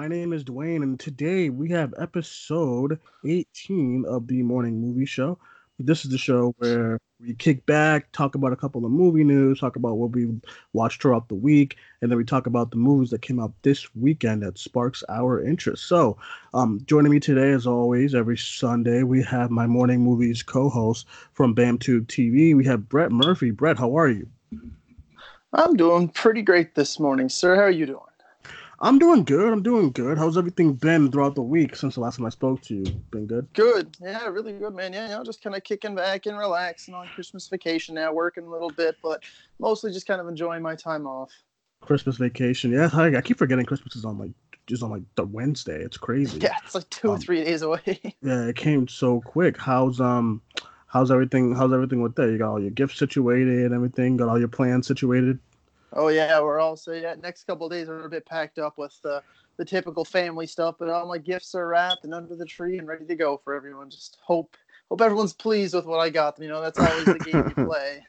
My name is Duane, and today we have episode 18 of the Morning Movie Show. This is the show where we kick back, talk about a couple of movie news, talk about what we watched throughout the week, and then we talk about the movies that came out this weekend that sparks our interest. So, um, joining me today, as always, every Sunday, we have my morning movies co-host from BAM Tube TV. We have Brett Murphy. Brett, how are you? I'm doing pretty great this morning, sir. How are you doing? I'm doing good. I'm doing good. How's everything been throughout the week since the last time I spoke to you? Been good? Good. Yeah, really good, man. Yeah, you know, just kind of kicking back and relaxing on Christmas vacation now, working a little bit, but mostly just kind of enjoying my time off. Christmas vacation. Yeah, I, I keep forgetting Christmas is on like just on like the Wednesday. It's crazy. Yeah, it's like two or Um, three days away. Yeah, it came so quick. How's um how's everything how's everything with that? You got all your gifts situated, everything, got all your plans situated? Oh yeah, we're all so yeah. Next couple of days are a bit packed up with the the typical family stuff, but all my gifts are wrapped and under the tree and ready to go for everyone. Just hope hope everyone's pleased with what I got. them. You know, that's always the game you play.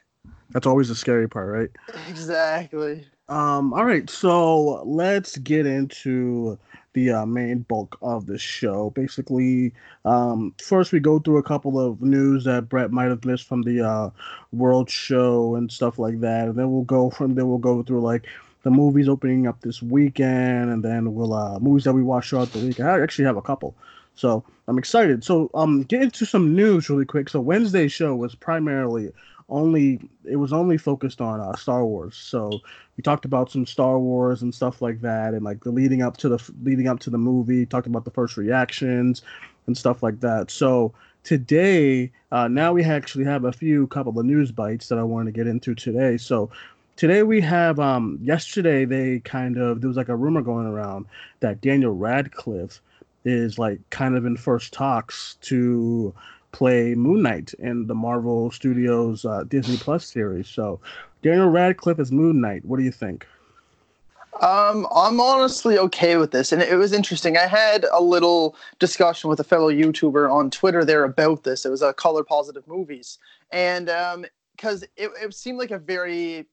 That's always the scary part, right? Exactly. Um, all right, so let's get into the uh, main bulk of the show. Basically, um, first we go through a couple of news that Brett might have missed from the uh, World Show and stuff like that, and then we'll go from there. We'll go through like the movies opening up this weekend, and then we'll uh, movies that we watched throughout the week. I actually have a couple, so I'm excited. So um, get into some news really quick. So Wednesday's show was primarily only it was only focused on uh, Star Wars. So we talked about some Star Wars and stuff like that, and like the leading up to the leading up to the movie. Talked about the first reactions and stuff like that. So today, uh, now we actually have a few couple of news bites that I wanted to get into today. So today we have um yesterday they kind of there was like a rumor going around that Daniel Radcliffe is like kind of in first talks to play Moon Knight in the Marvel Studios uh, Disney Plus series. So Daniel Radcliffe is Moon Knight. What do you think? Um, I'm honestly okay with this, and it was interesting. I had a little discussion with a fellow YouTuber on Twitter there about this. It was a color positive movies, and um, because it, it seemed like a very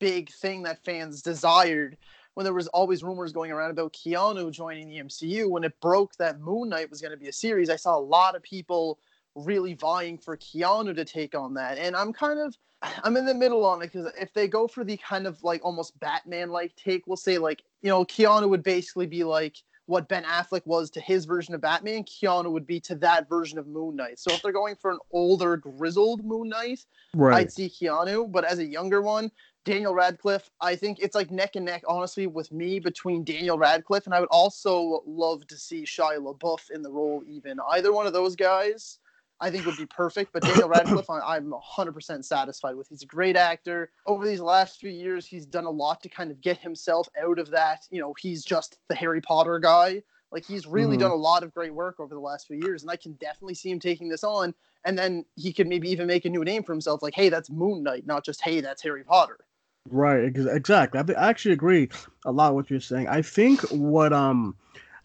big thing that fans desired when there was always rumors going around about Keanu joining the MCU. When it broke that Moon Knight was going to be a series, I saw a lot of people really vying for Keanu to take on that, and I'm kind of I'm in the middle on it because if they go for the kind of like almost Batman like take, we'll say like you know Keanu would basically be like what Ben Affleck was to his version of Batman. Keanu would be to that version of Moon Knight. So if they're going for an older, grizzled Moon Knight, right. I'd see Keanu. But as a younger one, Daniel Radcliffe, I think it's like neck and neck, honestly, with me between Daniel Radcliffe and I would also love to see Shia LaBeouf in the role. Even either one of those guys. I think would be perfect. But Daniel Radcliffe, I'm 100% satisfied with. He's a great actor. Over these last few years, he's done a lot to kind of get himself out of that. You know, he's just the Harry Potter guy. Like he's really Mhm. done a lot of great work over the last few years, and I can definitely see him taking this on. And then he could maybe even make a new name for himself, like, "Hey, that's Moon Knight," not just "Hey, that's Harry Potter." Right, exactly. I, I actually agree a lot with what you're saying. I think what um,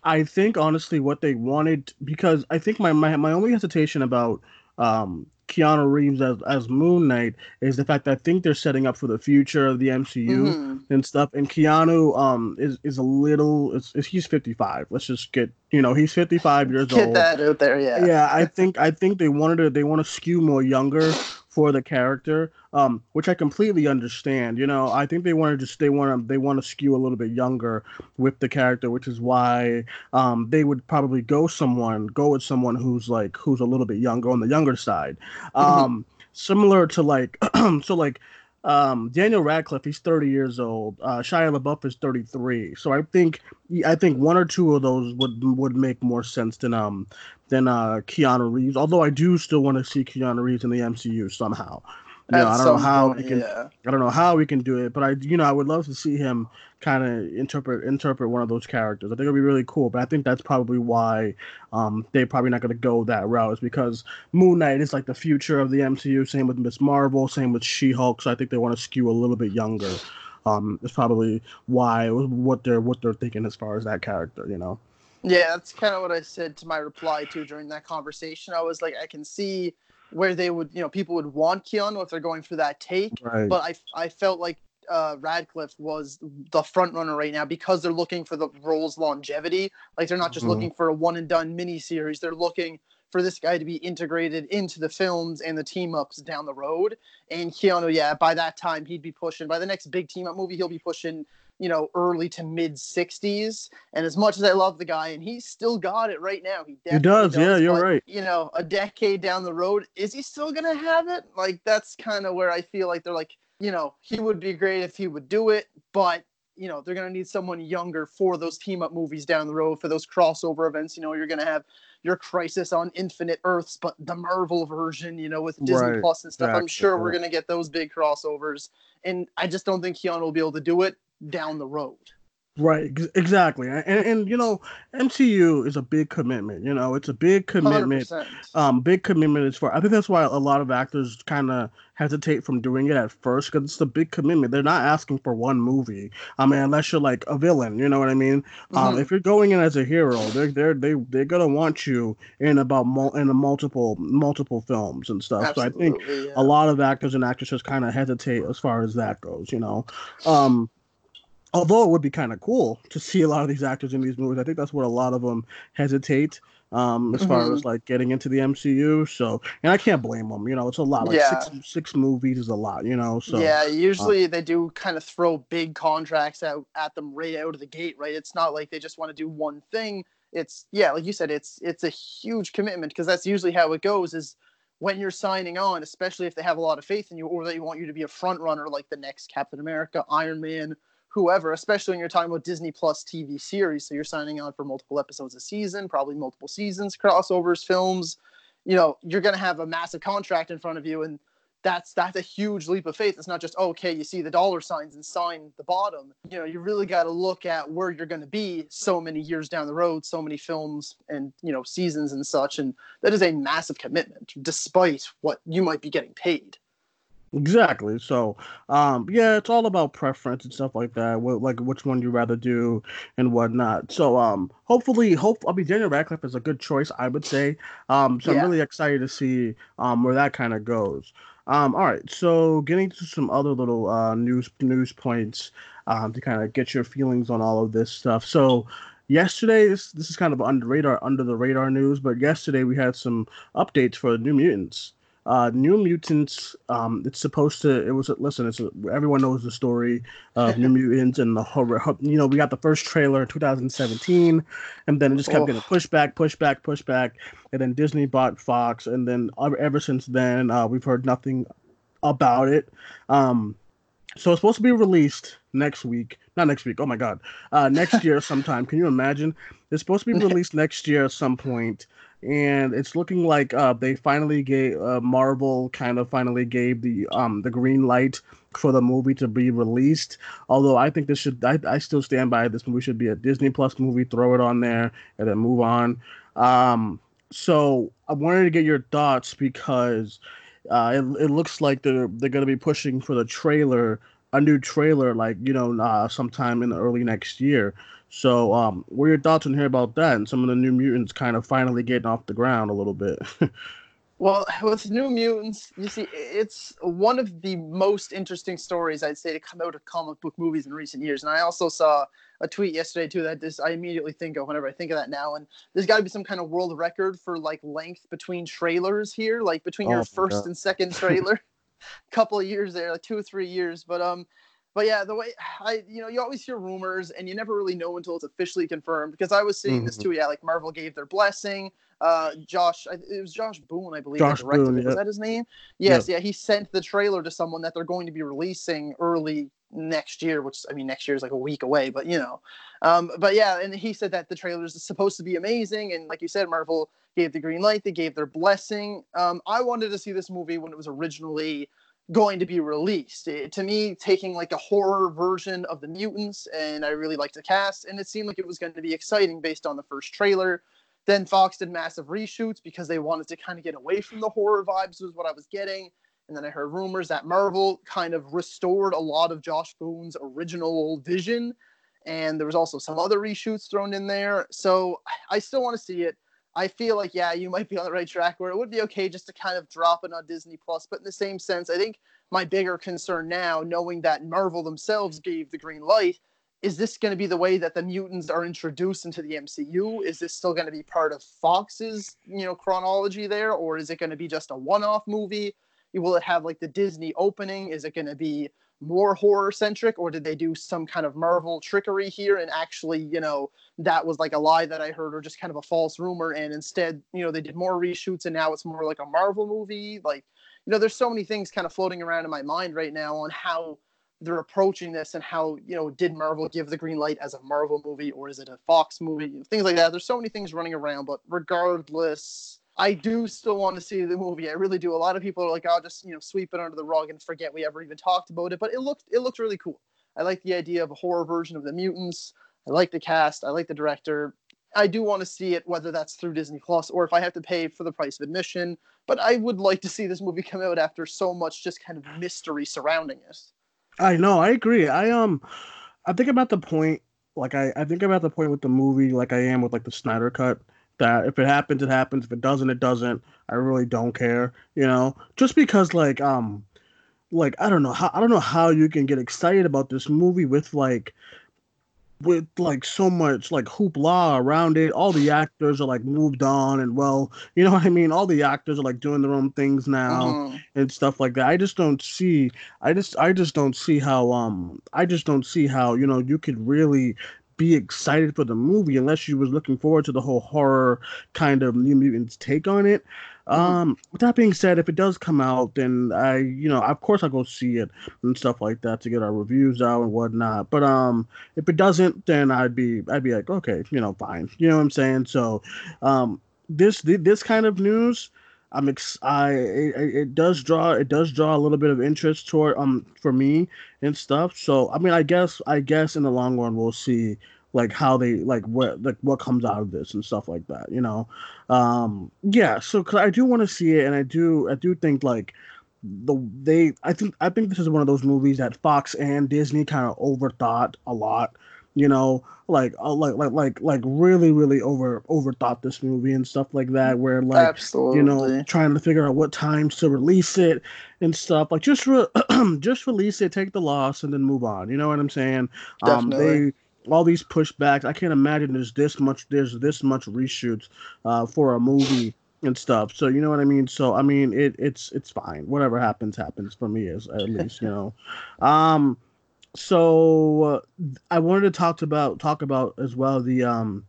I think honestly what they wanted because I think my my, my only hesitation about um Keanu Reeves as as Moon Knight is the fact that I think they're setting up for the future of the MCU Mhm. and stuff. And Keanu um is is a little is, is he's 55. Let's just get you know he's 55 years Get old that out there, yeah. yeah i think i think they wanted to they want to skew more younger for the character um which i completely understand you know. I think they want to just they want to they want to skew a little bit younger with the character which is why um they would probably go someone go with someone who's like who's a little bit younger on the younger side. Um similar to like so like um, Daniel Radcliffe, he's 30 years old. Uh, Shia LaBeouf is 33. So I think I think one or two of those would would make more sense than um than uh Keanu Reeves. Although I do still want to see Keanu Reeves in the MCU somehow. Know, I don't know how point, we can yeah. I don't know how we can do it, but I you know I would love to see him kind of interpret interpret one of those characters. I think it'd be really cool. But I think that's probably why um they're probably not going to go that route is because Moon Knight is like the future of the MCU. Same with Miss Marvel. Same with She Hulk. So I think they want to skew a little bit younger. Um, it's probably why what they're what they're thinking as far as that character. You know. Yeah, that's kind of what I said to my reply to during that conversation. I was like, I can see where they would, you know, people would want Keanu if they're going for that take. Right. But I, I felt like uh, Radcliffe was the front runner right now because they're looking for the role's longevity. Like they're not just Mhm. looking for a one and done miniseries. They're looking for this guy to be integrated into the films and the team ups down the road. And Keanu, yeah, by that time he'd be pushing. By the next big team up movie, he'll be pushing. You know, early to mid 60s. And as much as I love the guy, and he's still got it right now, he, He definitely does, yeah, you're but, right. You know, a decade down the road, is he still going to have it? Like, that's kind of where I feel like they're like, you know, he would be great if he would do it, but you know, they're going to need someone younger for those team up movies down the road, for those crossover events. You know, you're going to have your Crisis on Infinite Earths, but the Marvel version, you know, with Disney Right, Plus and stuff. I'm sure we're going to get those big crossovers. And I just don't think Keanu will be able to do it down the road. Right, exactly, and, and you know, MCU is a big commitment. You know, it's a big commitment. 100%. Um, big commitment is for. I think that's why a lot of actors kind of hesitate from doing it at first because it's a big commitment. They're not asking for one movie. I mean, unless you're like a villain, you know what I mean. Um, Mhm. if you're going in as a hero, they're they're they they're gonna want you in about mul- in a multiple multiple films and stuff. So I think yeah. a lot of actors and actresses kind of hesitate as far as that goes, you know. Um, although it would be kind of cool to see a lot of these actors in these movies, I think that's what a lot of them hesitate um, as far Mhm. as like getting into the MCU. So, and I can't blame them. You know, it's a lot. Like Yeah. six six movies is a lot. You know, so yeah, usually they do kind of throw big contracts out at them right out of the gate, right? It's not like they just want to do one thing. It's yeah, like you said, it's it's a huge commitment because that's usually how it goes. Is when you're signing on, especially if they have a lot of faith in you or they want you to be a front runner like the next Captain America, Iron Man, whoever, especially when you're talking about Disney Plus TV series. So you're signing on for multiple episodes a season, probably multiple seasons, crossovers, films. You know, you're going to have a massive contract in front of you, and that's that's a huge leap of faith. It's not just okay, you see the dollar signs and sign the bottom. You know, you really got to look at where you're going to be so many years down the road, so many films and you know seasons and such, and that is a massive commitment, despite what you might be getting paid. Exactly. So, um, yeah, it's all about preference and stuff like that. What, like which one you rather do and whatnot. So, um, hopefully, hope I mean Daniel Radcliffe is a good choice, I would say. Um, so Yeah. I'm really excited to see um where that kind of goes. Um, all right. So, getting to some other little uh news news points um to kind of get your feelings on all of this stuff. So. Yesterday, this this is kind of under radar under the radar news, but yesterday we had some updates for New Mutants uh, New Mutants. Um, it's supposed to. It was. Listen, it's everyone knows the story of New Mutants and the horror. You know, we got the first trailer in 2017, and then it just kept Oh. getting pushed back, pushed back, pushed back, and then Disney bought Fox, and then ever, ever since then, uh, we've heard nothing about it. Um, so it's supposed to be released next week. Not next week. Oh my god. Uh, next year sometime. Can you imagine? It's supposed to be released next year at some point, and it's looking like uh, they finally gave uh, Marvel kind of finally gave the um the green light for the movie to be released. Although I think this should, I, I still stand by this movie should be a Disney Plus movie. Throw it on there and then move on. Um, so I wanted to get your thoughts because uh, it, it looks like they're they're gonna be pushing for the trailer, a new trailer, like you know, uh, sometime in the early next year. So, um, what are your thoughts on here about that and some of the new mutants kind of finally getting off the ground a little bit? Well, with New Mutants, you see, it's one of the most interesting stories I'd say to come out of comic book movies in recent years. And I also saw a tweet yesterday too that this I immediately think of whenever I think of that now. And there's got to be some kind of world record for like length between trailers here, like between Oh your first God. and second trailer, couple of years there, like two or three years. But um, but yeah, the way I, you know, you always hear rumors and you never really know until it's officially confirmed. Because I was seeing this Mhm. too. Yeah, like Marvel gave their blessing. Uh, Josh, it was Josh Boone, I believe. Josh directed Boone, it. Was yeah. that his name? Yes, yeah. He sent the trailer to someone that they're going to be releasing early next year, which I mean, next year is like a week away, but you know. Um, but yeah, and he said that the trailer is supposed to be amazing, and like you said, Marvel gave the green light, they gave their blessing. Um, I wanted to see this movie when it was originally going to be released. It- to me, taking like a horror version of the mutants, and I really liked the cast, and it seemed like it was going to be exciting based on the first trailer. Then Fox did massive reshoots because they wanted to kind of get away from the horror vibes, was what I was getting. And then I heard rumors that Marvel kind of restored a lot of Josh Boone's original vision. And there was also some other reshoots thrown in there. So I still want to see it. I feel like yeah, you might be on the right track where it would be okay just to kind of drop it on Disney Plus. But in the same sense, I think my bigger concern now, knowing that Marvel themselves gave the green light, is this going to be the way that the mutants are introduced into the MCU? Is this still going to be part of Fox's, you know, chronology there, or is it going to be just a one-off movie? Will it have like the Disney opening? Is it going to be more horror centric, or did they do some kind of Marvel trickery here and actually, you know, that was like a lie that I heard or just kind of a false rumor, and instead, you know, they did more reshoots and now it's more like a Marvel movie? Like, you know, there's so many things kind of floating around in my mind right now on how they're approaching this and how you know did Marvel give the green light as a Marvel movie or is it a Fox movie? Things like that. There's so many things running around, but regardless, I do still want to see the movie. I really do. A lot of people are like, "I'll just you know sweep it under the rug and forget we ever even talked about it." But it looked it looked really cool. I like the idea of a horror version of the mutants. I like the cast. I like the director. I do want to see it, whether that's through Disney Plus or if I have to pay for the price of admission. But I would like to see this movie come out after so much just kind of mystery surrounding it. I know, I agree. I um I think about the point like I, I think about the point with the movie like I am with like the Snyder cut that if it happens it happens if it doesn't it doesn't I really don't care you know just because like um like I don't know how I don't know how you can get excited about this movie with like with like so much like hoopla around it. All the actors are like moved on and well, you know what I mean. All the actors are like doing their own things now mm-hmm. and stuff like that. I just don't see. I just I just don't see how um I just don't see how you know you could really be excited for the movie unless you was looking forward to the whole horror kind of New Mutants take on it. Mm-hmm. Um, with that being said, if it does come out, then I, you know, of course I'll go see it and stuff like that to get our reviews out and whatnot. But um, if it doesn't, then I'd be, I'd be like, okay, you know, fine. You know what I'm saying? So, um, this this kind of news, I'm ex- I it, it, does draw it does draw a little bit of interest toward um for me and stuff. So I mean, I guess I guess in the long run we'll see like how they like what like what comes out of this and stuff like that you know um yeah so cause i do want to see it and i do i do think like the they i think i think this is one of those movies that fox and disney kind of overthought a lot you know like uh, like like like like really really over overthought this movie and stuff like that where like Absolutely. you know trying to figure out what times to release it and stuff like just re- just release it take the loss and then move on you know what i'm saying Definitely. um they all these pushbacks. I can't imagine there's this much there's this much reshoots uh, for a movie and stuff. So you know what I mean. So I mean it it's it's fine. Whatever happens happens for me is at least you know. Um, so uh, I wanted to talk about talk about as well the um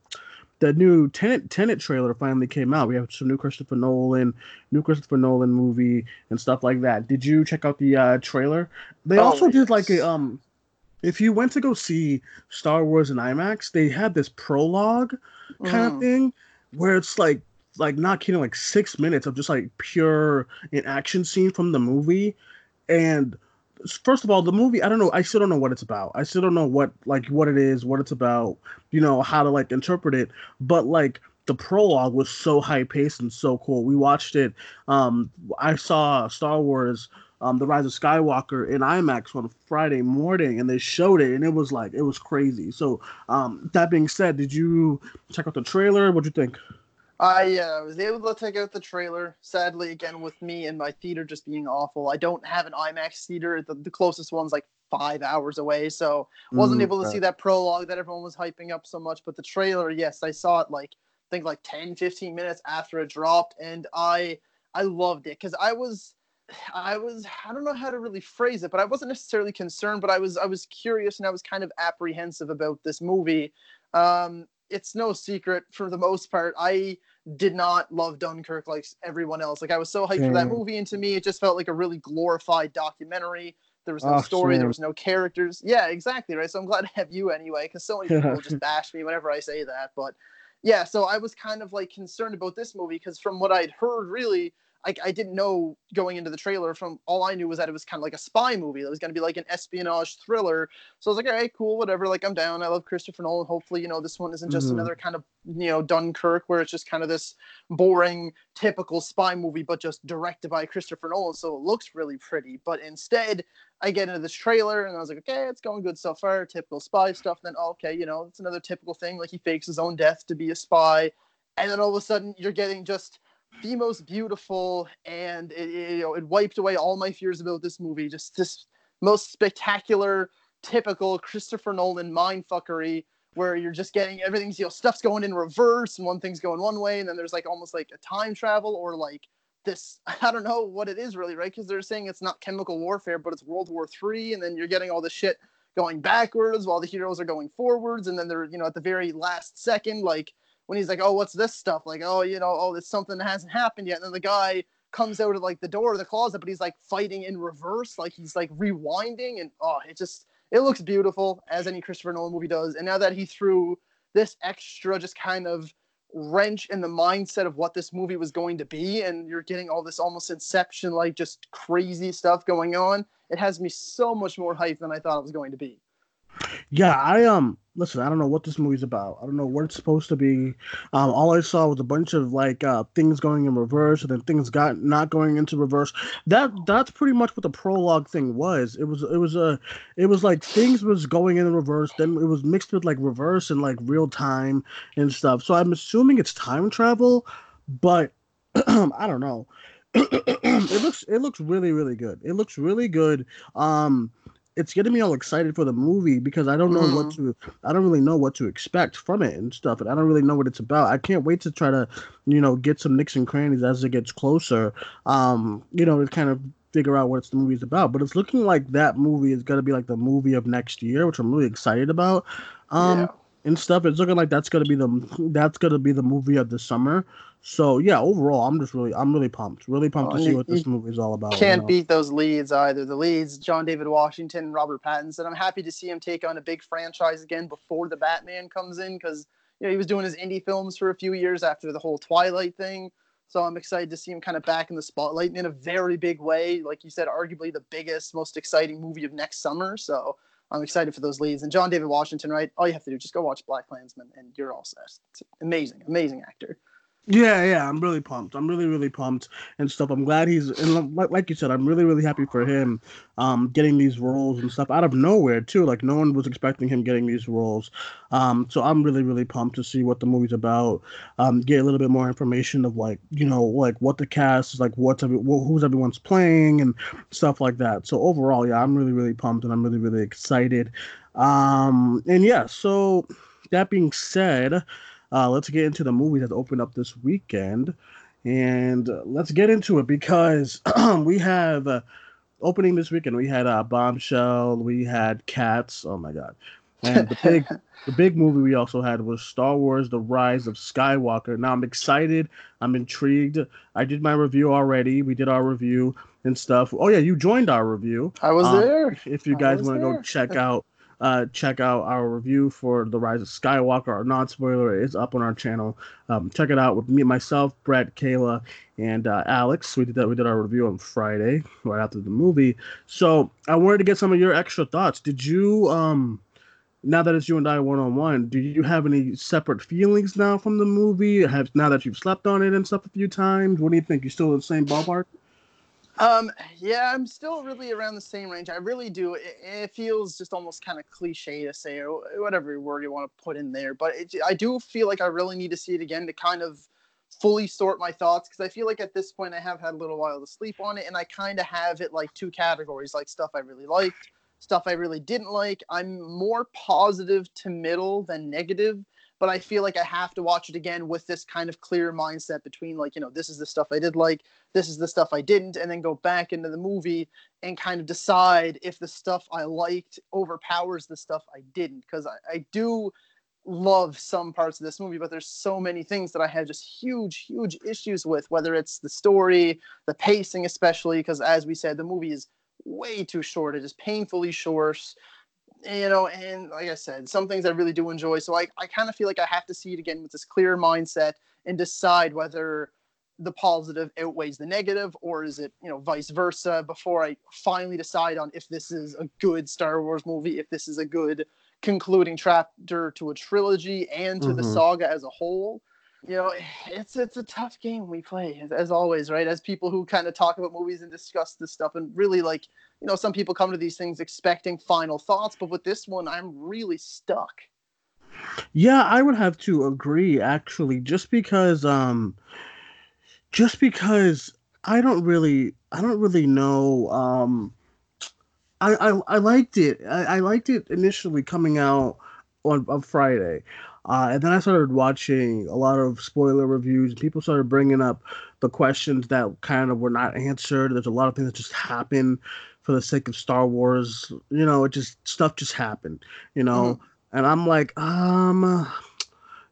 the new Tenant Tenet trailer finally came out. We have some new Christopher Nolan, new Christopher Nolan movie and stuff like that. Did you check out the uh, trailer? They oh, also yes. did like a um if you went to go see Star Wars in IMAX, they had this prologue kind mm. of thing where it's like like not kidding, like six minutes of just like pure an action scene from the movie. And first of all, the movie, I don't know, I still don't know what it's about. I still don't know what like what it is, what it's about, you know, how to like interpret it. But like the prologue was so high paced and so cool. We watched it. Um, I saw Star Wars um, The Rise of Skywalker in IMAX on Friday morning, and they showed it, and it was like it was crazy. So, um, that being said, did you check out the trailer? What'd you think? I uh, was able to check out the trailer. Sadly, again with me and my theater just being awful, I don't have an IMAX theater. The, the closest one's like five hours away, so wasn't mm, able to see that prologue that everyone was hyping up so much. But the trailer, yes, I saw it like I think like 10, 15 minutes after it dropped, and I I loved it because I was I was I don't know how to really phrase it, but I wasn't necessarily concerned, but I was I was curious and I was kind of apprehensive about this movie. Um, it's no secret for the most part. I did not love Dunkirk like everyone else. Like I was so hyped mm. for that movie, and to me, it just felt like a really glorified documentary. There was no oh, story, there was no characters. Yeah, exactly right. So I'm glad to have you anyway, because so many people just bash me whenever I say that. But yeah, so I was kind of like concerned about this movie because from what I'd heard, really I, I didn't know going into the trailer from all I knew was that it was kind of like a spy movie. It was going to be like an espionage thriller. So I was like, all right, cool, whatever. Like I'm down. I love Christopher Nolan. Hopefully, you know, this one isn't just mm-hmm. another kind of, you know, Dunkirk where it's just kind of this boring, typical spy movie, but just directed by Christopher Nolan. So it looks really pretty. But instead, I get into this trailer and I was like, okay, it's going good so far. Typical spy stuff. Then, oh, okay, you know, it's another typical thing. Like he fakes his own death to be a spy and then all of a sudden you're getting just the most beautiful and it, you know it wiped away all my fears about this movie. Just this most spectacular typical christopher nolan mindfuckery where you're just getting everything's you know stuff's going in reverse and one thing's going one way and then there's like almost like a time travel or like this i don't know what it is really right? Because they're saying it's not chemical warfare but it's world war three and then you're getting all the shit going backwards while the heroes are going forwards and then they're you know at the very last second like when he's like oh what's this stuff? Like oh you know oh it's something that hasn't happened yet. And then the guy comes out of like the door of the closet but he's like fighting in reverse like he's like rewinding and oh it just it looks beautiful as any christopher nolan movie does. And now that he threw this extra just kind of wrench in the mindset of what this movie was going to be and you're getting all this almost inception like just crazy stuff going on it has me so much more hype than i thought it was going to be yeah i um listen i don't know what this movie's about. I don't know what it's supposed to be. Um all i saw was a bunch of like uh things going in reverse and then things got not going into reverse. That that's pretty much what the prologue thing was. It was it was a it was like things was going in reverse then it was mixed with like reverse and like real time and stuff. So i'm assuming it's time travel but i don't know. It looks it looks really really good. It looks really good. Um it's getting me all excited for the movie because I don't know mm. what mm-hmm. to I don't really know what to expect from it and stuff and I don't really know what it's about. I can't wait to try to, you know, get some nicks and crannies as it gets closer. Um, you know, to kind of figure out what the movie's about. But it's looking like that movie is gonna be like the movie of next year, which I'm really excited about. Um yeah. And stuff. It's looking like that's gonna be the that's gonna be the movie of the summer. So yeah, overall, I'm just really, I'm really pumped, really pumped oh, to see what this movie is all about. Can't you know? beat those leads either. The leads, John David Washington and Robert Pattinson. I'm happy to see him take on a big franchise again before the Batman comes in because you know he was doing his indie films for a few years after the whole Twilight thing. So I'm excited to see him kind of back in the spotlight in a very big way. Like you said, arguably the biggest, most exciting movie of next summer. So I'm excited for those leads. And John David Washington, right? All you have to do is just go watch BlacKkKlansman and you're all set. Amazing, amazing actor. Yeah, yeah, I'm really pumped. I'm really, really pumped and stuff. I'm glad he's and like, like you said, I'm really, really happy for him, um, getting these roles and stuff out of nowhere too. Like no one was expecting him getting these roles. Um, so I'm really, really pumped to see what the movie's about. Um, get a little bit more information of like you know like what the cast is like, what's every, who's everyone's playing and stuff like that. So overall, yeah, I'm really, really pumped and I'm really, really excited. Um, and yeah, so that being said. Uh, let's get into the movies that opened up this weekend, and uh, let's get into it because we have uh, opening this weekend. We had uh, Bombshell, we had Cats. Oh my god! And the big, the big movie we also had was Star Wars: The Rise of Skywalker. Now I'm excited. I'm intrigued. I did my review already. We did our review and stuff. Oh yeah, you joined our review. I was um, there. If you guys want to go check out uh, check out our review for The Rise of Skywalker. Our non spoiler is up on our channel. Um, check it out with me, myself, Brett, Kayla, and uh, Alex. We did that. We did our review on Friday, right after the movie. So I wanted to get some of your extra thoughts. Did you, um, now that it's you and I one on one, do you have any separate feelings now from the movie? Have now that you've slept on it and stuff a few times? What do you think? You still in the same ballpark? Um, yeah, I'm still really around the same range. I really do. It, it feels just almost kind of cliche to say or whatever word you want to put in there, but it, I do feel like I really need to see it again to kind of fully sort my thoughts because I feel like at this point I have had a little while to sleep on it, and I kind of have it like two categories, like stuff I really liked, stuff I really didn't like. I'm more positive to middle than negative but I feel like I have to watch it again with this kind of clear mindset between like, you know, this is the stuff I did like, this is the stuff I didn't, and then go back into the movie and kind of decide if the stuff I liked overpowers the stuff I didn't. Because I, I do love some parts of this movie, but there's so many things that I have just huge, huge issues with, whether it's the story, the pacing, especially, because as we said, the movie is way too short. It is painfully short you know, and like I said, some things I really do enjoy. So I, I kind of feel like I have to see it again with this clear mindset and decide whether the positive outweighs the negative or is it, you know, vice versa before I finally decide on if this is a good Star Wars movie, if this is a good concluding chapter to a trilogy and to mm-hmm. the saga as a whole. You know, it's it's a tough game we play as always, right? As people who kind of talk about movies and discuss this stuff and really like you know, some people come to these things expecting final thoughts, but with this one, I'm really stuck. Yeah, I would have to agree actually, just because um just because I don't really I don't really know um I I, I liked it. I, I liked it initially coming out on, on Friday. Uh, and then I started watching a lot of spoiler reviews. People started bringing up the questions that kind of were not answered. There's a lot of things that just happen for the sake of Star Wars. You know, it just stuff just happened. You know, mm-hmm. and I'm like, um,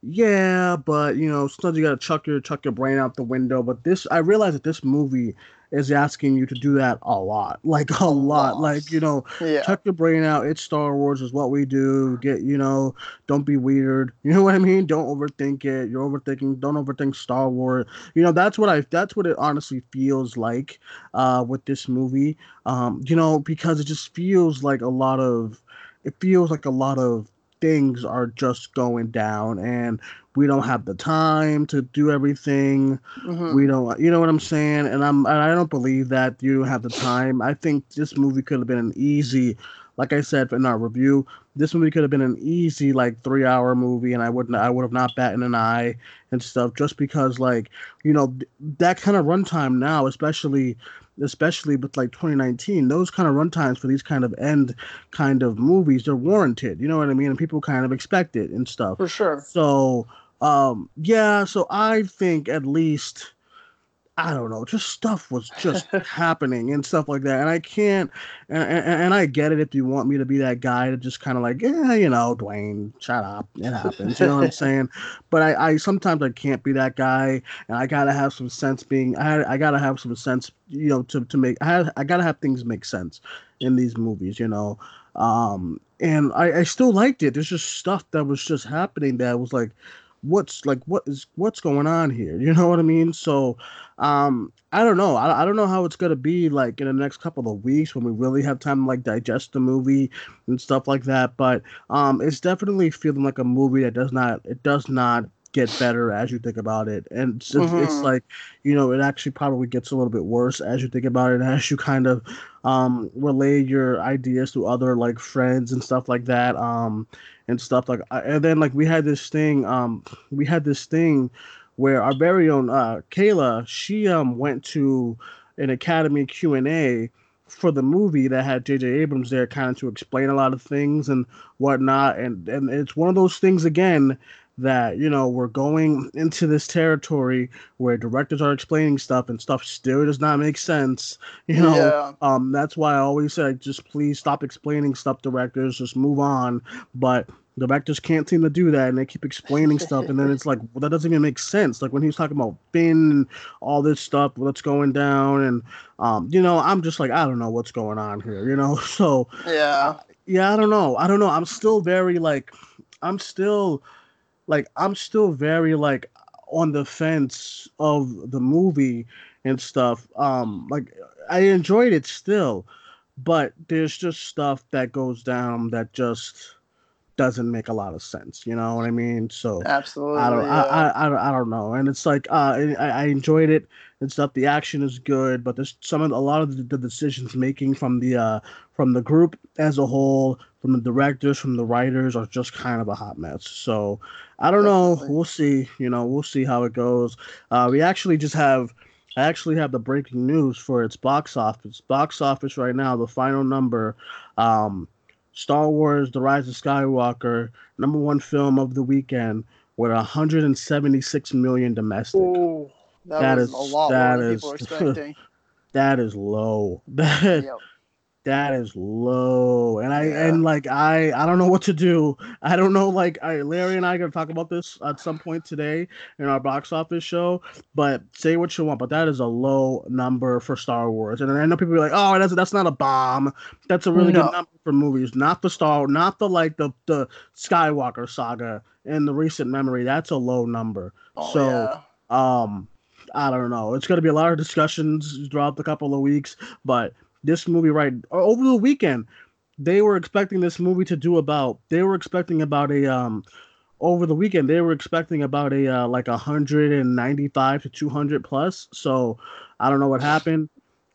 yeah, but you know, sometimes you gotta chuck your chuck your brain out the window. But this, I realize that this movie is asking you to do that a lot, like a, lot. Like you know, yeah. chuck your brain out. It's Star Wars, is what we do. Get you know, don't be weird. You know what I mean? Don't overthink it. You're overthinking. Don't overthink Star Wars. You know, that's what I. That's what it honestly feels like uh, with this movie. Um, you know, because it just feels like a lot of. It feels like a lot of things are just going down and we don't have the time to do everything. Mm-hmm. We don't, you know what I'm saying? And I'm, and I don't believe that you have the time. I think this movie could have been an easy, like I said in our review, this movie could have been an easy like three hour movie, and I wouldn't, I would have not batted an eye and stuff, just because like, you know, that kind of runtime now, especially especially with like 2019, those kind of runtimes for these kind of end kind of movies, they're warranted. You know what I mean? And people kind of expect it and stuff. For sure. So, um, yeah. So I think at least I don't know, just stuff was just happening and stuff like that. And I can't, and, and, and, I get it if you want me to be that guy to just kind of like, yeah, you know, Duane, shut up, it happens. You know what I'm saying? But I, I sometimes I can't be that guy, and I gotta have some sense. Being, I, I gotta have some sense, you know, to to make. I I gotta have things make sense in these movies, you know. Um, and I, I still liked it. There's just stuff that was just happening that was like, what's like what is what's going on here? You know what i mean? So um i don't know. I, I don't know how it's gonna be like in the next couple of weeks when we really have time to like digest the movie and stuff like that but um it's definitely feeling like a movie that does not it does not get better as you think about it. And it's, mm-hmm. it's like you know it actually probably gets a little bit worse as you think about it as you kind of um relay your ideas to other like friends and stuff like that. Um and stuff like and then like we had this thing um we had this thing where our very own uh Kayla she um went to an Academy Q&A for the movie that had J.J. Abrams there kind of to explain a lot of things and whatnot and and it's one of those things again that you know we're going into this territory where directors are explaining stuff and stuff still does not make sense you know? Yeah. um that's why i always say just please stop explaining stuff directors just move on. But directors can't seem to do that and they keep explaining stuff and then it's like well, that doesn't even make sense. Like when he was talking about Finn and all this stuff what's going down and um you know i'm just like i don't know what's going on here you know? So yeah. yeah i don't know. I don't know. I'm still very like i'm still like I'm still very like on the fence of the movie and stuff. Um, like I enjoyed it still, but there's just stuff that goes down that just doesn't make a lot of sense. You know what I mean? So absolutely, I don't, yeah. I, I, I, I don't know. And it's like, uh, I, I enjoyed it and stuff. The action is good, but there's some of a lot of the, the decisions making from the uh from the group as a whole, from the directors, from the writers, are just kind of a hot mess. So I don't Definitely. know. We'll see. You know, we'll see how it goes. Uh, we actually just have. I actually have the breaking news for its box office. Box office right now, the final number. Um, Star Wars: The Rise of Skywalker, number one film of the weekend, with 176 million domestic. Ooh, that, that is a lot that is, that is low. That, yep that is low and i yeah. and like i i don't know what to do i don't know like i larry and i are gonna talk about this at some point today in our box office show but say what you want but that is a low number for star wars and i know people are like oh that's that's not a bomb that's a really no. good number for movies not the star not the like the the skywalker saga in the recent memory that's a low number oh, so yeah. um I don't know. It's going to be a lot of discussions throughout the couple of weeks, but this movie right over the weekend. They were expecting this movie to do about. They were expecting about a um over the weekend. They were expecting about a uh, like a hundred and ninety five to two hundred plus. So I don't know what happened.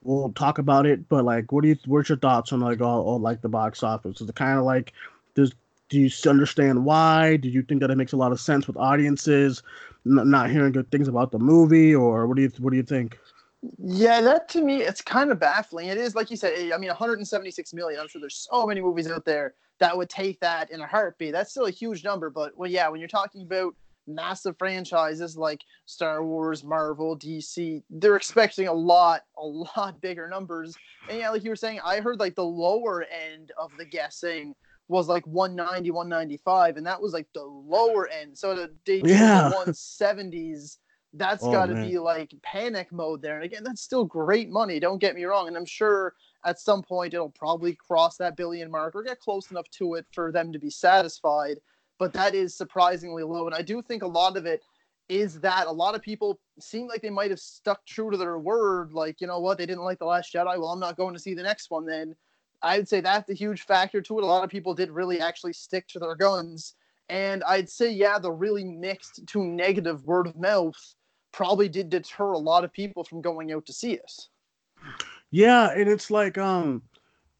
We'll talk about it. But like, what do you? What's your thoughts on like all, all like the box office? Is it kind of like there's do you understand why? Do you think that it makes a lot of sense with audiences n- not hearing good things about the movie, or what do you what do you think? Yeah, that to me, it's kind of baffling. It is, like you said, eh, I mean, 176 million. I'm sure there's so many movies out there that would take that in a heartbeat. That's still a huge number. But, well, yeah, when you're talking about massive franchises like Star Wars, Marvel, DC, they're expecting a lot, a lot bigger numbers. And yeah, like you were saying, I heard like the lower end of the guessing was like 190, 195, and that was like the lower end. So the day yeah. 170s, that's oh, got to be like panic mode there. And again, that's still great money. Don't get me wrong. And I'm sure at some point it'll probably cross that billion mark or get close enough to it for them to be satisfied but that is surprisingly low. And I do think a lot of it is that a lot of people seem like they might have stuck true to their word. Like, you know what, they didn't like The Last Jedi. Well, I'm not going to see the next one then. I'd say that's a huge factor to it. A lot of people did really actually stick to their guns. And I'd say, yeah, the really mixed to negative word of mouth probably did deter a lot of people from going out to see us. Yeah, and it's like, um,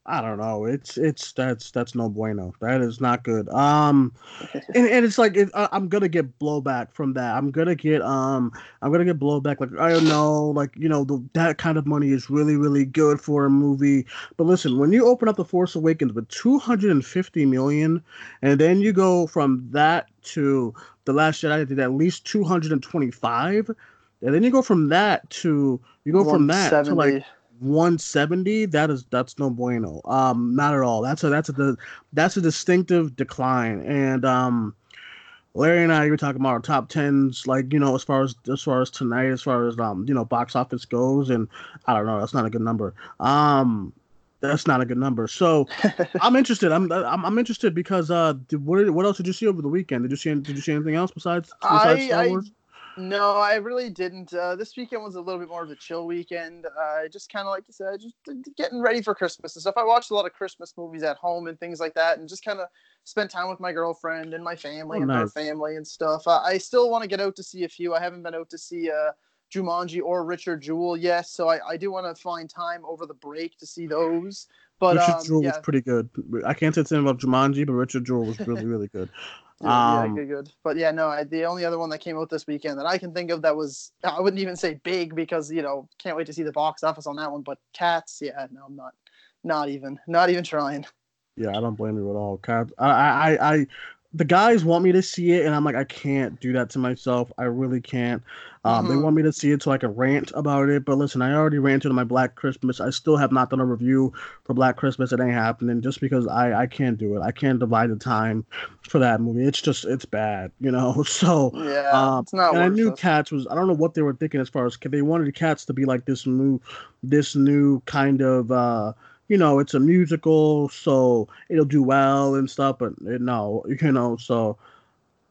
I don't know. It's it's that's that's no bueno. That is not good. Um, and, and it's like it, I, am gonna get blowback from that. I'm gonna get um I'm gonna get blowback. Like I don't know, like you know the, that kind of money is really really good for a movie. But listen, when you open up the Force Awakens with 250 million, and then you go from that to the Last Jedi did at least 225, and then you go from that to you go from that to like 170 that is that's no bueno. Um not at all. That's a that's a that's a distinctive decline. And um larry and i were talking about our top tens like you know as far as as far as tonight as far as um you know box office goes. And i don't know that's not a good number. Um that's not a good number. So i'm interested. I'm, I'm i'm interested because uh what what else did you see over the weekend? Did you see did you see anything else besides, besides I, Star Wars? I, no, I really didn't. Uh, this weekend was a little bit more of a chill weekend. Uh, just kind of like you said, just getting ready for Christmas and stuff. I watched a lot of Christmas movies at home and things like that, and just kind of spent time with my girlfriend and my family oh, and nice. her family and stuff. Uh, I still want to get out to see a few. I haven't been out to see uh, Jumanji or Richard Jewell yet, so I, I do want to find time over the break to see those. But Richard um, Jewell yeah. was pretty good. I can't say anything about Jumanji, but Richard Jewell was really really good. Yeah, um, yeah, good, good. But yeah, no, I, the only other one that came out this weekend that I can think of that was I wouldn't even say big because you know can't wait to see the box office on that one. But Cats, yeah, no, I'm not, not even, not even trying. Yeah, I don't blame you at all. Cats, I, I, I, the guys want me to see it, and I'm like, I can't do that to myself. I really can't. Um, mm-hmm. They want me to see it so I can rant about it. But listen, I already ranted on my Black Christmas. I still have not done a review for Black Christmas. It ain't happening just because I, I can't do it. I can't divide the time for that movie. It's just it's bad, you know. So yeah, um, it's not. And I knew it. Cats was. I don't know what they were thinking as far as they wanted Cats to be like this new, this new kind of. uh you know, it's a musical, so it'll do well and stuff. But it, no, you know, so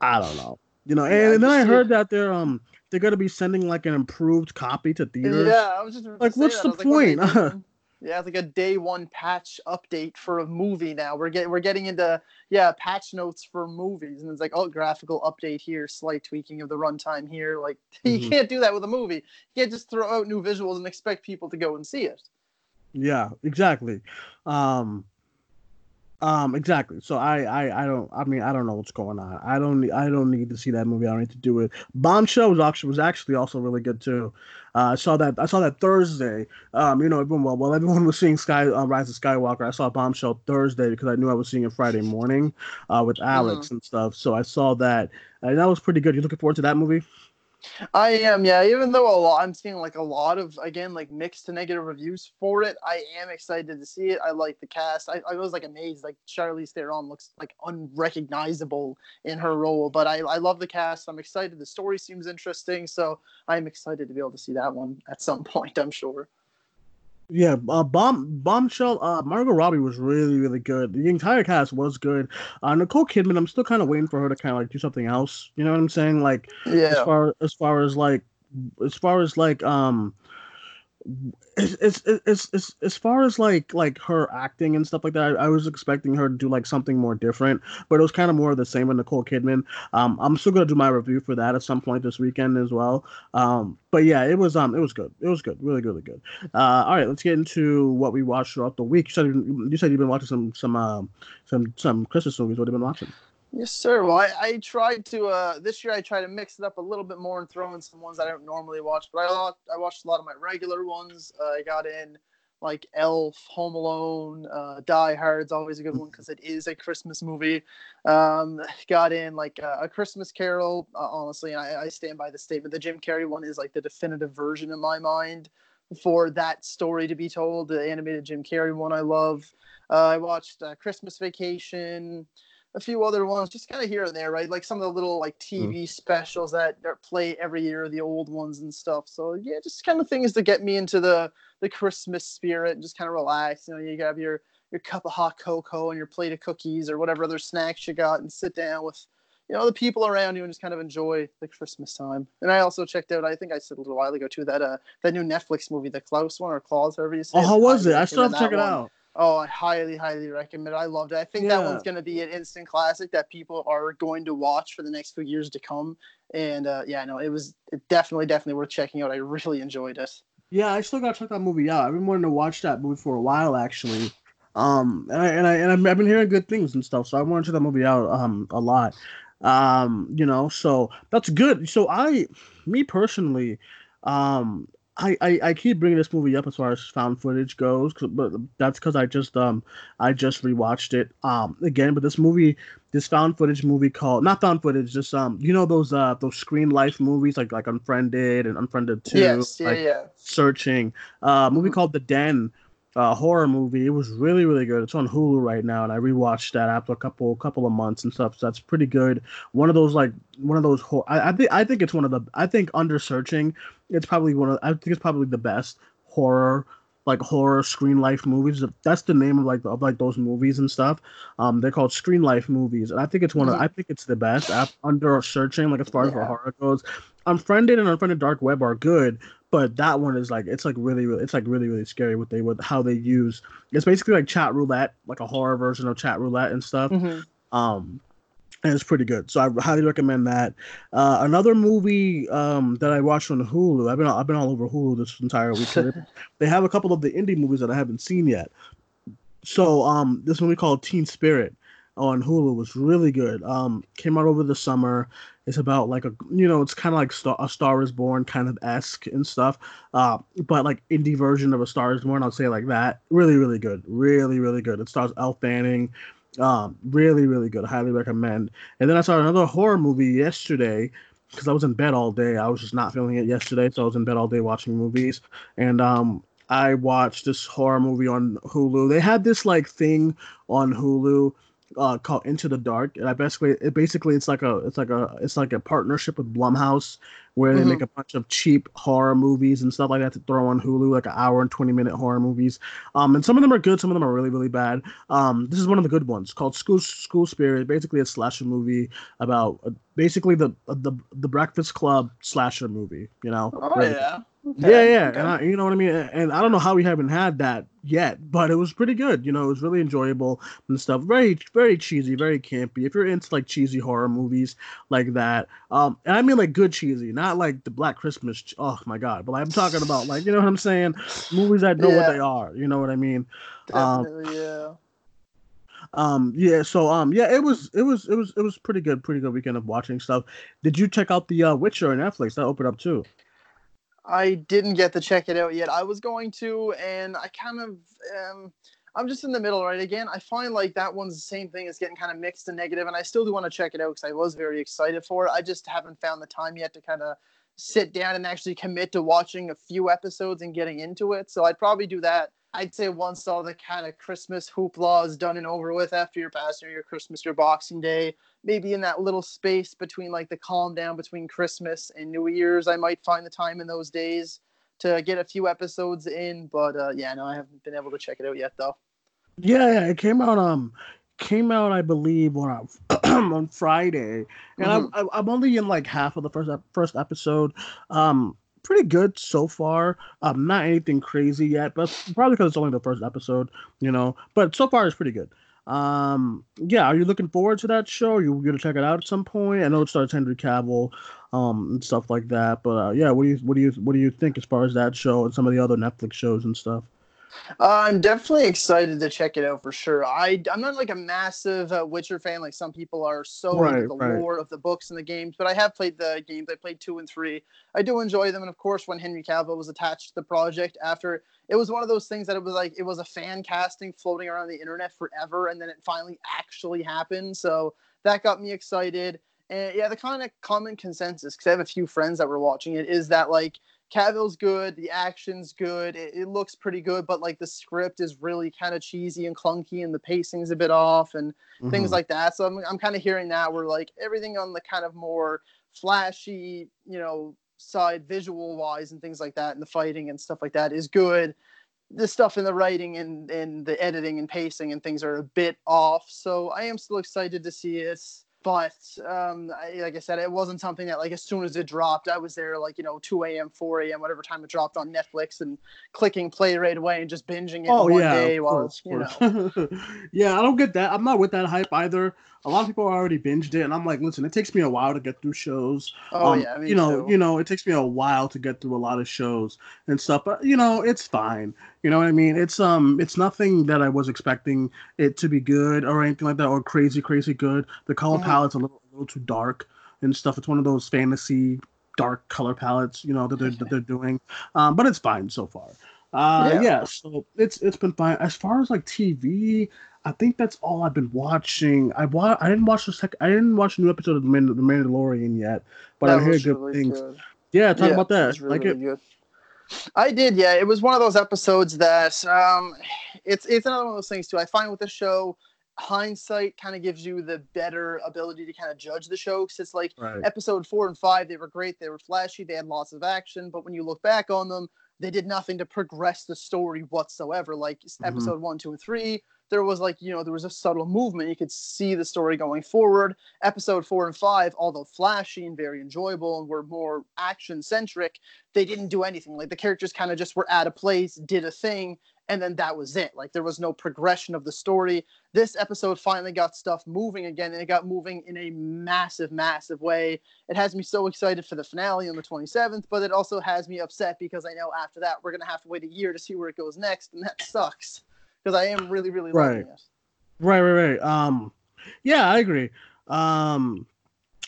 I don't know, you know. And, yeah, and then I heard that they're um they're gonna be sending like an improved copy to theaters. Yeah, I was just like, what's the point? Like, yeah, it's like a day one patch update for a movie now. We're getting we're getting into yeah patch notes for movies, and it's like oh graphical update here, slight tweaking of the runtime here. Like mm-hmm. you can't do that with a movie. You can't just throw out new visuals and expect people to go and see it. Yeah, exactly. Um, um, exactly. So I, I, I don't. I mean, I don't know what's going on. I don't. I don't need to see that movie. I don't need to do it. Bombshell was actually was actually also really good too. Uh, I saw that. I saw that Thursday. Um, you know, everyone well, while everyone was seeing Sky uh, Rise of Skywalker, I saw Bombshell Thursday because I knew I was seeing it Friday morning, uh, with Alex mm. and stuff. So I saw that, and that was pretty good. You looking forward to that movie? I am, yeah. Even though a lot, I'm seeing like a lot of again like mixed to negative reviews for it, I am excited to see it. I like the cast. I, I was like amazed. Like Charlize Theron looks like unrecognizable in her role, but I, I love the cast. I'm excited. The story seems interesting, so I'm excited to be able to see that one at some point. I'm sure. Yeah, uh, bomb bombshell. Uh, Margot Robbie was really really good. The entire cast was good. Uh, Nicole Kidman. I'm still kind of waiting for her to kind of like do something else. You know what I'm saying? Like, yeah. As far as far as like, as far as like um, it's, it's it's as far as like like her acting and stuff like that. I, I, was expecting her to do like something more different, but it was kind of more of the same with Nicole Kidman. Um, I'm still gonna do my review for that at some point this weekend as well. Um, but yeah, it was um it was good. It was good, really, really good. Uh, all right, let's get into what we watched throughout the week. You said you said you've been watching some some um some some Christmas movies. What have you been watching? Yes, sir. Well, I, I tried to uh, this year. I try to mix it up a little bit more and throw in some ones I don't normally watch. But I I watched a lot of my regular ones. Uh, I got in like Elf, Home Alone, uh, Die Hard's always a good one because it is a Christmas movie. Um, got in like uh, a Christmas Carol. Uh, honestly, I, I stand by the statement. The Jim Carrey one is like the definitive version in my mind for that story to be told. The animated Jim Carrey one I love. Uh, I watched uh, Christmas Vacation a few other ones, just kind of here and there, right? Like some of the little like TV mm. specials that play every year, the old ones and stuff. So yeah, just kind of things to get me into the the Christmas spirit and just kind of relax. You know, you have your your cup of hot cocoa and your plate of cookies or whatever other snacks you got, and sit down with you know the people around you and just kind of enjoy the Christmas time. And I also checked out, I think I said a little while ago too, that uh that new Netflix movie, the Klaus one or Claus, however you say. Oh, how was it? I still have to check it out. Oh, I highly, highly recommend it. I loved it. I think yeah. that one's going to be an instant classic that people are going to watch for the next few years to come. And uh, yeah, no, it was definitely, definitely worth checking out. I really enjoyed it. Yeah, I still got to check that movie out. I've been wanting to watch that movie for a while, actually. Um, and I and I and I've been hearing good things and stuff, so I want to check that movie out um a lot. Um, you know, so that's good. So I, me personally, um, I, I, I keep bringing this movie up as far as found footage goes, but that's because I just um I just rewatched it um again. But this movie, this found footage movie called not found footage, just um you know those uh those screen life movies like like Unfriended and Unfriended Two, yes, yeah, like yeah. Searching, uh movie mm-hmm. called The Den, uh, horror movie. It was really really good. It's on Hulu right now, and I rewatched that after a couple couple of months and stuff. So that's pretty good. One of those like one of those. Hor- I, I think I think it's one of the. I think under searching, it's probably one of. I think it's probably the best horror like horror screen life movies. That's the name of like of like those movies and stuff. Um, they're called screen life movies, and I think it's one of mm-hmm. I think it's the best under searching like as far yeah. as horror goes. Unfriended and Unfriended Dark Web are good, but that one is like it's like really, really it's like really really scary what they with how they use. It's basically like chat roulette, like a horror version of chat roulette and stuff. Mm-hmm. Um, and it's pretty good. So I highly recommend that. Uh, another movie um, that I watched on Hulu. I've been I've been all over Hulu this entire week. they have a couple of the indie movies that I haven't seen yet. So um, this movie called Teen Spirit on Hulu was really good. Um, came out over the summer. It's about like a you know it's kind of like Star, a Star is Born kind of esque and stuff, uh, but like indie version of a Star is Born. I'll say like that. Really, really good. Really, really good. It stars Elle Fanning. Um, really, really good. Highly recommend. And then I saw another horror movie yesterday because I was in bed all day. I was just not feeling it yesterday, so I was in bed all day watching movies. And um, I watched this horror movie on Hulu. They had this like thing on Hulu uh, called Into the Dark, and I basically it basically it's like a it's like a it's like a partnership with Blumhouse where mm-hmm. they make a bunch of cheap horror movies and stuff like that to throw on Hulu, like an hour and twenty minute horror movies. Um, and some of them are good, some of them are really really bad. Um, this is one of the good ones called School School Spirit. Basically, a slasher movie about uh, basically the the the Breakfast Club slasher movie. You know? Oh yeah. Okay. Yeah, yeah, okay. and I, you know what I mean. And I don't know how we haven't had that yet, but it was pretty good. You know, it was really enjoyable and stuff. Very, very cheesy, very campy. If you're into like cheesy horror movies like that, um, and I mean like good cheesy, not like the Black Christmas. Oh my god! But like, I'm talking about like you know what I'm saying, movies that know yeah. what they are. You know what I mean? Definitely, um, yeah. Um, yeah. So um, yeah, it was it was it was it was pretty good, pretty good weekend of watching stuff. Did you check out the uh, Witcher on Netflix? That opened up too. I didn't get to check it out yet. I was going to, and I kind of, um, I'm just in the middle, right? Again, I find like that one's the same thing as getting kind of mixed and negative, and I still do want to check it out because I was very excited for it. I just haven't found the time yet to kind of sit down and actually commit to watching a few episodes and getting into it. So I'd probably do that I'd say once all the kind of Christmas hoopla is done and over with after your passing your Christmas, your Boxing Day, maybe in that little space between like the calm down between Christmas and New Year's, I might find the time in those days to get a few episodes in. But uh, yeah, no, I haven't been able to check it out yet though. Yeah, yeah, it came out um came out I believe on on Friday, and mm-hmm. I'm I'm only in like half of the first first episode. Um, pretty good so far. Um, not anything crazy yet, but probably because it's only the first episode, you know. But so far, it's pretty good. Um, yeah, are you looking forward to that show? Are you gonna check it out at some point? I know it stars Henry Cavill, um, and stuff like that. But uh, yeah, what do you what do you what do you think as far as that show and some of the other Netflix shows and stuff? Uh, I'm definitely excited to check it out for sure. I I'm not like a massive uh, Witcher fan like some people are so Right, into the right. lore of the books and the games, but I have played the games. I played two and three. I do enjoy them, and of course, when Henry Cavill was attached to the project, after it was one of those things that it was like it was a fan casting floating around the internet forever, and then it finally actually happened. So that got me excited. And yeah, the kind of common consensus because I have a few friends that were watching it is that like Cavill's good, the action's good, it, it looks pretty good, but like the script is really kind of cheesy and clunky, and the pacing's a bit off, and things Mhm. like that. So I'm, I'm kind of hearing that where like everything on the kind of more flashy, you know, side visual wise and things like that, and the fighting and stuff like that is good. The stuff in the writing and, and the editing and pacing and things are a bit off. So I am still excited to see it. But um, I, like I said, it wasn't something that like as soon as it dropped, I was there like you know 2 a.m., 4 a.m., whatever time it dropped on Netflix, and clicking play right away and just binging it Oh one yeah, day while course, you know. yeah, I don't get that. I'm not with that hype either. A lot of people already binged it, and I'm like, listen, it takes me a while to get through shows. Oh Um, yeah, you know, too. you know, it takes me a while to get through a lot of shows and stuff, but you know, it's fine. You know what I mean? It's um, it's nothing that I was expecting it to be good or anything like that, or crazy, crazy good. The color Mhm. palette's a little, a little too dark and stuff. It's one of those fantasy dark color palettes, you know, that they're that they're doing. Um, but it's fine so far. Uh, Yeah. yeah. So it's it's been fine. As far as like TV, I think that's all I've been watching. I wa- I didn't watch the sec- I didn't watch a new episode of the, Mand- the Mandalorian yet, but that I hear good really things. good. Yeah, talk Yeah, about that. really, like it. really. I did, yeah. It was one of those episodes that um, it's it's another one of those things too. I find with the show, hindsight kind of gives you the better ability to kind of judge the show because it's like Right. episode four and five, they were great, they were flashy, they had lots of action, but when you look back on them, they did nothing to progress the story whatsoever. Like Mhm. episode one, two, and three, there was like you know there was a subtle movement. You could see the story going forward. Episode four and five, although flashy and very enjoyable and were more action centric, they didn't do anything. Like the characters kind of just were at a place, did a thing, and then that was it. Like there was no progression of the story. This episode finally got stuff moving again, and it got moving in a massive, massive way. It has me so excited for the finale on the 27th, but it also has me upset because I know after that we're gonna have to wait a year to see where it goes next, and that sucks because I am really, really liking Right. Right, right, right. Um, yeah, I agree. Um,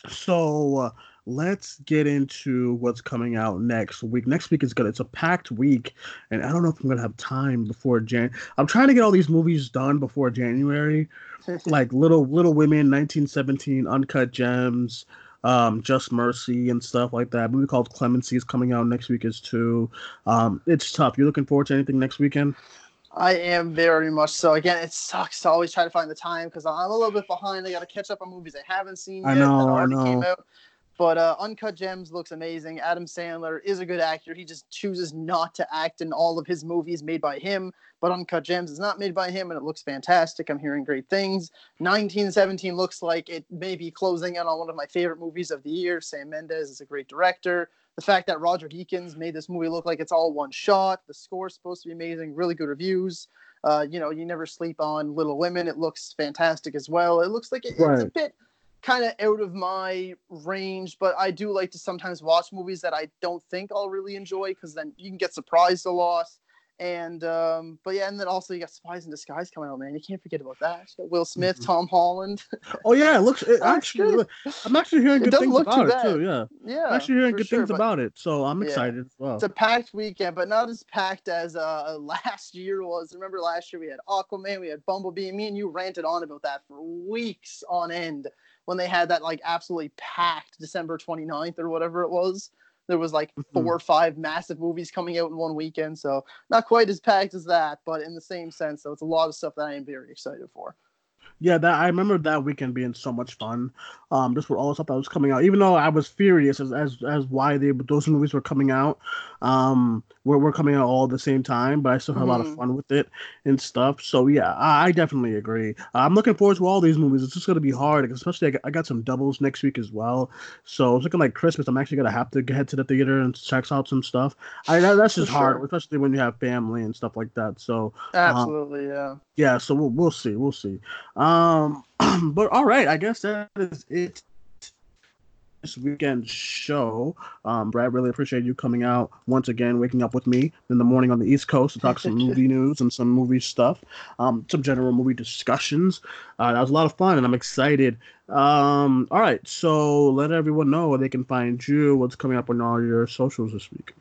so uh, let's get into what's coming out next week. Next week is good. It's a packed week, and I don't know if I'm gonna have time before Jan. I'm trying to get all these movies done before January, like Little Little Women, 1917, Uncut Gems, um, Just Mercy, and stuff like that. A movie called Clemency is coming out next week as too. Um, it's tough. You looking forward to anything next weekend? I am very much so. Again, it sucks to always try to find the time because I'm a little bit behind. I got to catch up on movies I haven't seen I yet know, that I already came out. But uh, Uncut Gems looks amazing. Adam Sandler is a good actor. He just chooses not to act in all of his movies made by him. But Uncut Gems is not made by him, and it looks fantastic. I'm hearing great things. 1917 looks like it may be closing in on one of my favorite movies of the year. Sam Mendes is a great director. The fact that Roger Deakins made this movie look like it's all one shot. The score's supposed to be amazing. Really good reviews. Uh, you know, you never sleep on Little Women. It looks fantastic as well. It looks like it, it's a bit kind of out of my range, but I do like to sometimes watch movies that I don't think I'll really enjoy because then you can get surprised a lot. And um, but yeah, and then also you got Spies in Disguise coming out, man. You can't forget about that. You got Will Smith, Mhm. Tom Holland. Oh yeah, it looks. It actually, good. I'm actually hearing good things look too about it too. Yeah, yeah, I'm actually hearing good sure, things about it, so I'm Yeah. excited as well. It's a packed weekend, but not as packed as uh, last year was. Remember last year we had Aquaman, we had Bumblebee, and me and you ranted on about that for weeks on end when they had that like absolutely packed December 29th or whatever it was. There was like Mhm. four or five massive movies coming out in one weekend, so not quite as packed as that, but in the same sense, so it's a lot of stuff that I am very excited for. Yeah, that I remember that weekend being so much fun. Um, just with all the stuff that was coming out, even though I was furious as as, as why they those movies were coming out. Um, we're, we're coming out all at the same time, but I still had mm-hmm. a lot of mm-hmm. fun with it and stuff. So yeah, I, I definitely agree. I'm looking forward to all these movies. It's just gonna be hard, especially I got, I got some doubles next week as well. So it's looking like Christmas. I'm actually gonna have to head to the theater and check out some stuff. I that, that's just hard, especially when you have family and stuff like that. So um, absolutely, um, yeah, yeah. So we'll we'll see, we'll see. Um, but all right, I guess that is it this weekend show. Um, Brett, really appreciate you coming out once again, waking up with me in the morning on the East Coast to talk some movie news and some movie stuff, um, some general movie discussions. Uh, that was a lot of fun, and I'm excited. Um, all right, so let everyone know where they can find you, what's coming up on all your socials this week.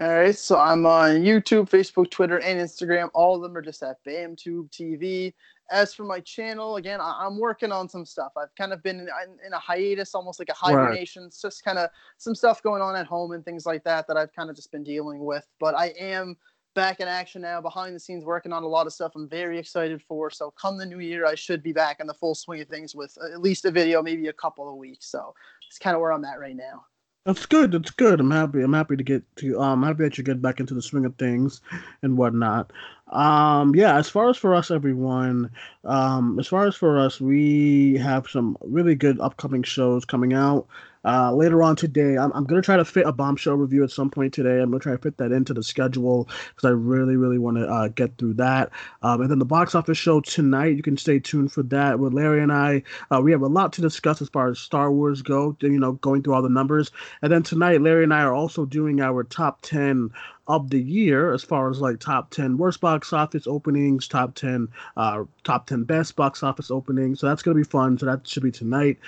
All right, so I'm on YouTube, Facebook, Twitter, and Instagram. All of them are just at BAM Tube TV as for my channel, again, I, am working on some stuff. I've kind of been in, in a hiatus, almost like a hibernation. Right. It's just kind of some stuff going on at home and things like that that I've kind of just been dealing with. But I am back in action now, behind the scenes, working on a lot of stuff I'm very excited for. So come the new year, I should be back in the full swing of things with at least a video, maybe a couple of weeks. So it's kind of where I'm at right now. That's good. That's good. I'm happy. I'm happy to get to. Um, happy that you get back into the swing of things and whatnot. Um, yeah. As far as for us, everyone. Um, as far as for us, we have some really good upcoming shows coming out. Uh, later on today, I'm, I'm going to try to fit a bombshell review at some point today. I'm going to try to fit that into the schedule because I really, really want to uh, get through that. Um, and then the box office show tonight, you can stay tuned for that with Larry and I. Uh, we have a lot to discuss as far as Star Wars go, you know, going through all the numbers. And then tonight, Larry and I are also doing our top 10 of the year as far as like top 10 worst box office openings top 10 uh top 10 best box office openings so that's gonna be fun so that should be tonight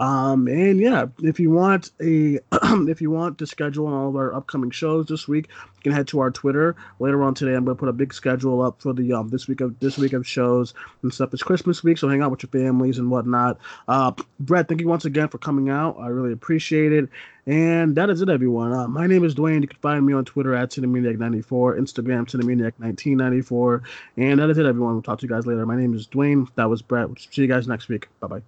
um, and yeah, if you want a if you want to schedule on all of our upcoming shows this week, you can head to our Twitter later on today. I'm going to put a big schedule up for the um this week of this week of shows and stuff. It's Christmas week, so hang out with your families and whatnot. Uh, Brett, thank you once again for coming out. I really appreciate it. And that is it, everyone. Uh, my name is Duane. You can find me on Twitter at Cinemaniac94, Instagram Cinemaniac1994. And that is it, everyone. We'll talk to you guys later. My name is Duane. That was Brett. We'll see you guys next week. Bye bye.